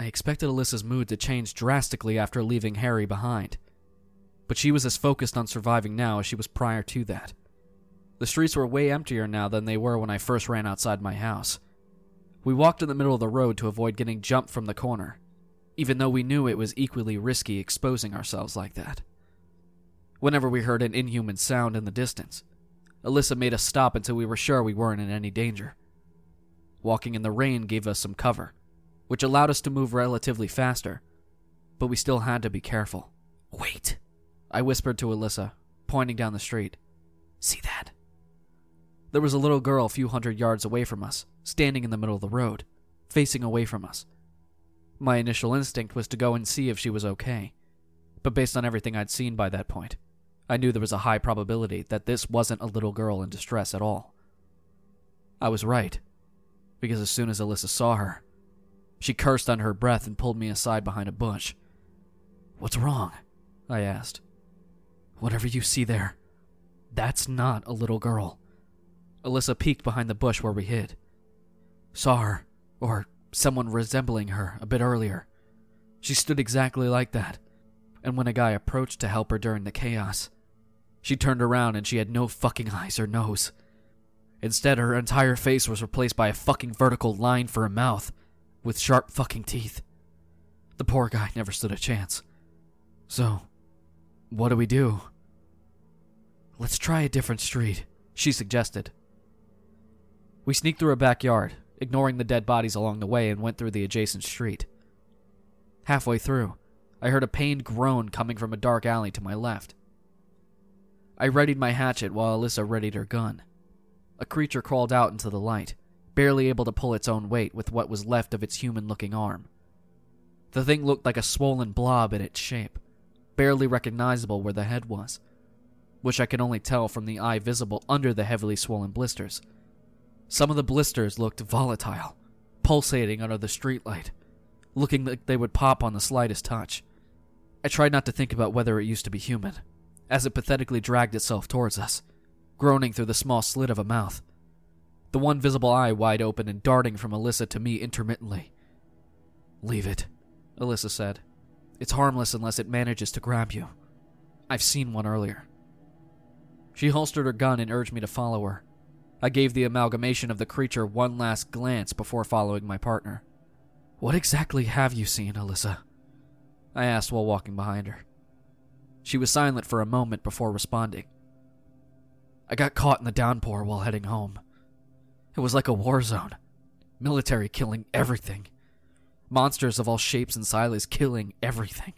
I expected Alyssa's mood to change drastically after leaving Harry behind, but she was as focused on surviving now as she was prior to that. The streets were way emptier now than they were when I first ran outside my house. We walked in the middle of the road to avoid getting jumped from the corner, even though we knew it was equally risky exposing ourselves like that. Whenever we heard an inhuman sound in the distance, Alyssa made us stop until we were sure we weren't in any danger. Walking in the rain gave us some cover, which allowed us to move relatively faster, but we still had to be careful. Wait, I whispered to Alyssa, pointing down the street. See that? There was a little girl a few hundred yards away from us, standing in the middle of the road, facing away from us. My initial instinct was to go and see if she was okay, but based on everything I'd seen by that point, I knew there was a high probability that this wasn't a little girl in distress at all. I was right, because as soon as Alyssa saw her, she cursed under her breath and pulled me aside behind a bush. What's wrong? I asked. Whatever you see there, that's not a little girl. Alyssa peeked behind the bush where we hid. Saw her, or someone resembling her, a bit earlier. She stood exactly like that, and when a guy approached to help her during the chaos, she turned around and she had no fucking eyes or nose. Instead, her entire face was replaced by a fucking vertical line for a mouth, with sharp fucking teeth. The poor guy never stood a chance. So, what do we do? Let's try a different street, she suggested. We sneaked through a backyard, ignoring the dead bodies along the way, and went through the adjacent street. Halfway through, I heard a pained groan coming from a dark alley to my left. I readied my hatchet while Alyssa readied her gun. A creature crawled out into the light, barely able to pull its own weight with what was left of its human looking arm. The thing looked like a swollen blob in its shape, barely recognizable where the head was, which I could only tell from the eye visible under the heavily swollen blisters. Some of the blisters looked volatile, pulsating under the streetlight, looking like they would pop on the slightest touch. I tried not to think about whether it used to be human, as it pathetically dragged itself towards us, groaning through the small slit of a mouth the one visible eye wide open and darting from Alyssa to me intermittently. Leave it, Alyssa said. It's harmless unless it manages to grab you. I've seen one earlier. She holstered her gun and urged me to follow her. I gave the amalgamation of the creature one last glance before following my partner. What exactly have you seen, Alyssa? I asked while walking behind her. She was silent for a moment before responding. I got caught in the downpour while heading home. It was like a war zone. Military killing everything. Monsters of all shapes and sizes killing everything.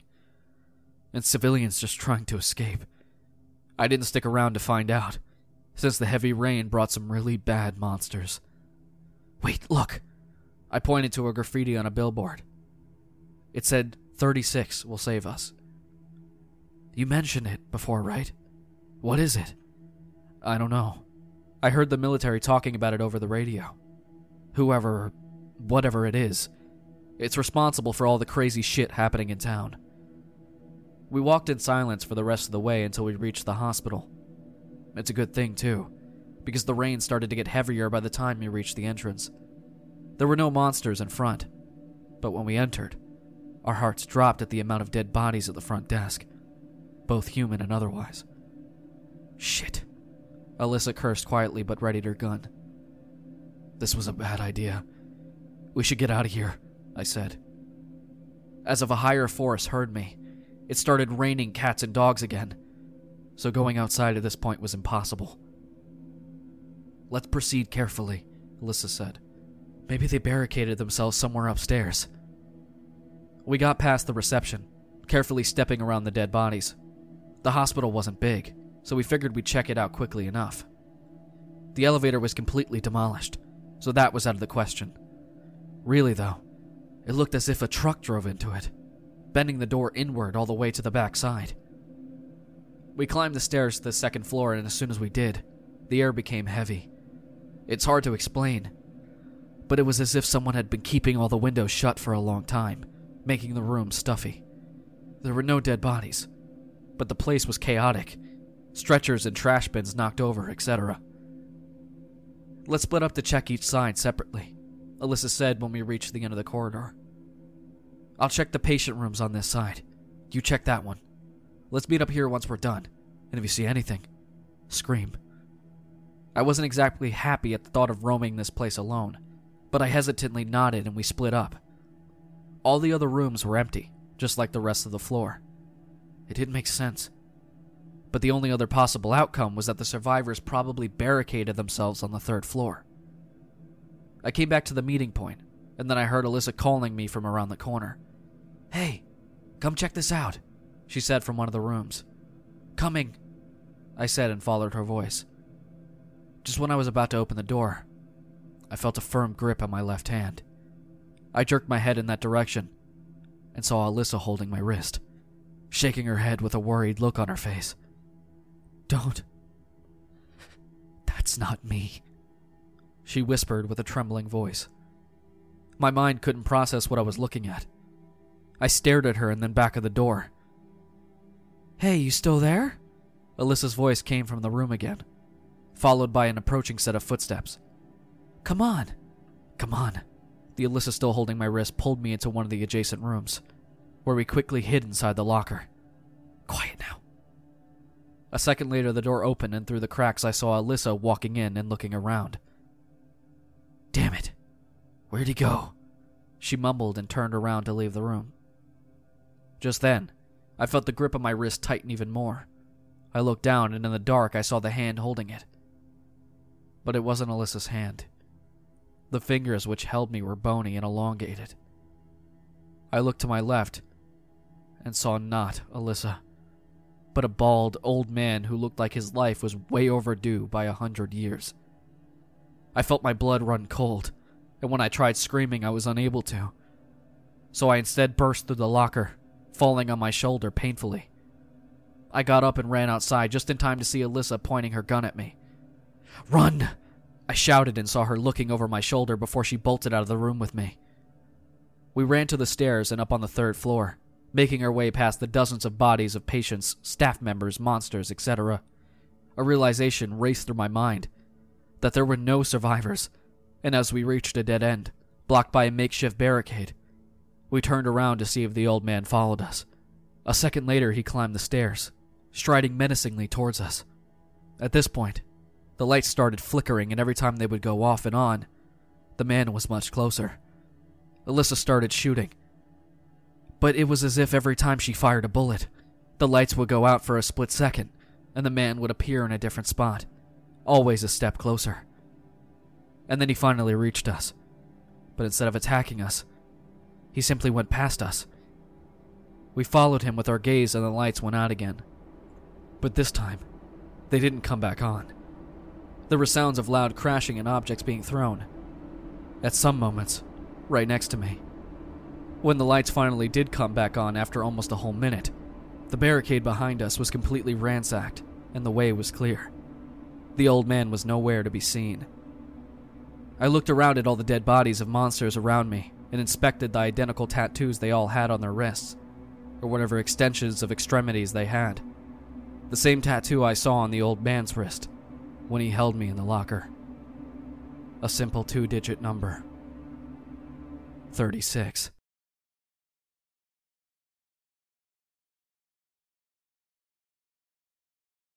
And civilians just trying to escape. I didn't stick around to find out, since the heavy rain brought some really bad monsters. Wait, look! I pointed to a graffiti on a billboard. It said, 36 will save us. You mentioned it before, right? What is it? I don't know. I heard the military talking about it over the radio. Whoever, whatever it is, it's responsible for all the crazy shit happening in town. We walked in silence for the rest of the way until we reached the hospital. It's a good thing, too, because the rain started to get heavier by the time we reached the entrance. There were no monsters in front, but when we entered, our hearts dropped at the amount of dead bodies at the front desk, both human and otherwise. Shit. Alyssa cursed quietly but readied her gun. This was a bad idea. We should get out of here, I said. As if a higher force heard me, it started raining cats and dogs again, so going outside at this point was impossible. Let's proceed carefully, Alyssa said. Maybe they barricaded themselves somewhere upstairs. We got past the reception, carefully stepping around the dead bodies. The hospital wasn't big, so we figured we'd check it out quickly enough. The elevator was completely demolished, so that was out of the question. Really, though, it looked as if a truck drove into it, bending the door inward all the way to the back side. We climbed the stairs to the second floor, and as soon as we did, the air became heavy. It's hard to explain, but it was as if someone had been keeping all the windows shut for a long time, making the room stuffy. There were no dead bodies, but the place was chaotic stretchers and trash bins knocked over, etc. Let's split up to check each side separately, Alyssa said when we reached the end of the corridor. I'll check the patient rooms on this side. You check that one. Let's meet up here once we're done. And if you see anything, scream. I wasn't exactly happy at the thought of roaming this place alone, but I hesitantly nodded and we split up. All the other rooms were empty, just like the rest of the floor. It didn't make sense. But the only other possible outcome was that the survivors probably barricaded themselves on the third floor. I came back to the meeting point, and then I heard Alyssa calling me from around the corner. Hey, come check this out, she said from one of the rooms. Coming, I said and followed her voice. Just when I was about to open the door, I felt a firm grip on my left hand. I jerked my head in that direction and saw Alyssa holding my wrist, shaking her head with a worried look on her face. Don't. That's not me, she whispered with a trembling voice. My mind couldn't process what I was looking at. I stared at her and then back at the door. Hey, you still there? Alyssa's voice came from the room again, followed by an approaching set of footsteps. Come on. Come on. The Alyssa still holding my wrist pulled me into one of the adjacent rooms, where we quickly hid inside the locker. Quiet now. A second later, the door opened, and through the cracks, I saw Alyssa walking in and looking around. Damn it. Where'd he go? She mumbled and turned around to leave the room. Just then, I felt the grip on my wrist tighten even more. I looked down, and in the dark, I saw the hand holding it. But it wasn't Alyssa's hand. The fingers which held me were bony and elongated. I looked to my left and saw not Alyssa, but a bald old man who looked like his life was way overdue by a hundred years. I felt my blood run cold, and when I tried screaming, I was unable to. So I instead burst through the locker, falling on my shoulder painfully. I got up and ran outside just in time to see Alyssa pointing her gun at me. Run! I shouted and saw her looking over my shoulder before she bolted out of the room with me. We ran to the stairs and up on the third floor, making our way past the dozens of bodies of patients, staff members, monsters, etc. A realization raced through my mind that there were no survivors, and as we reached a dead end, blocked by a makeshift barricade, we turned around to see if the old man followed us. A second later, he climbed the stairs, striding menacingly towards us. At this point, the lights started flickering, and every time they would go off and on, the man was much closer. Alyssa started shooting. But it was as if every time she fired a bullet, the lights would go out for a split second, and the man would appear in a different spot, always a step closer. And then he finally reached us. But instead of attacking us, he simply went past us. We followed him with our gaze, and the lights went out again. But this time, they didn't come back on. There were sounds of loud crashing and objects being thrown. At some moments, right next to me. When the lights finally did come back on after almost a whole minute, the barricade behind us was completely ransacked, and the way was clear. The old man was nowhere to be seen. I looked around at all the dead bodies of monsters around me and inspected the identical tattoos they all had on their wrists, or whatever extensions of extremities they had. The same tattoo I saw on the old man's wrist when he held me in the locker. A simple two digit number 36.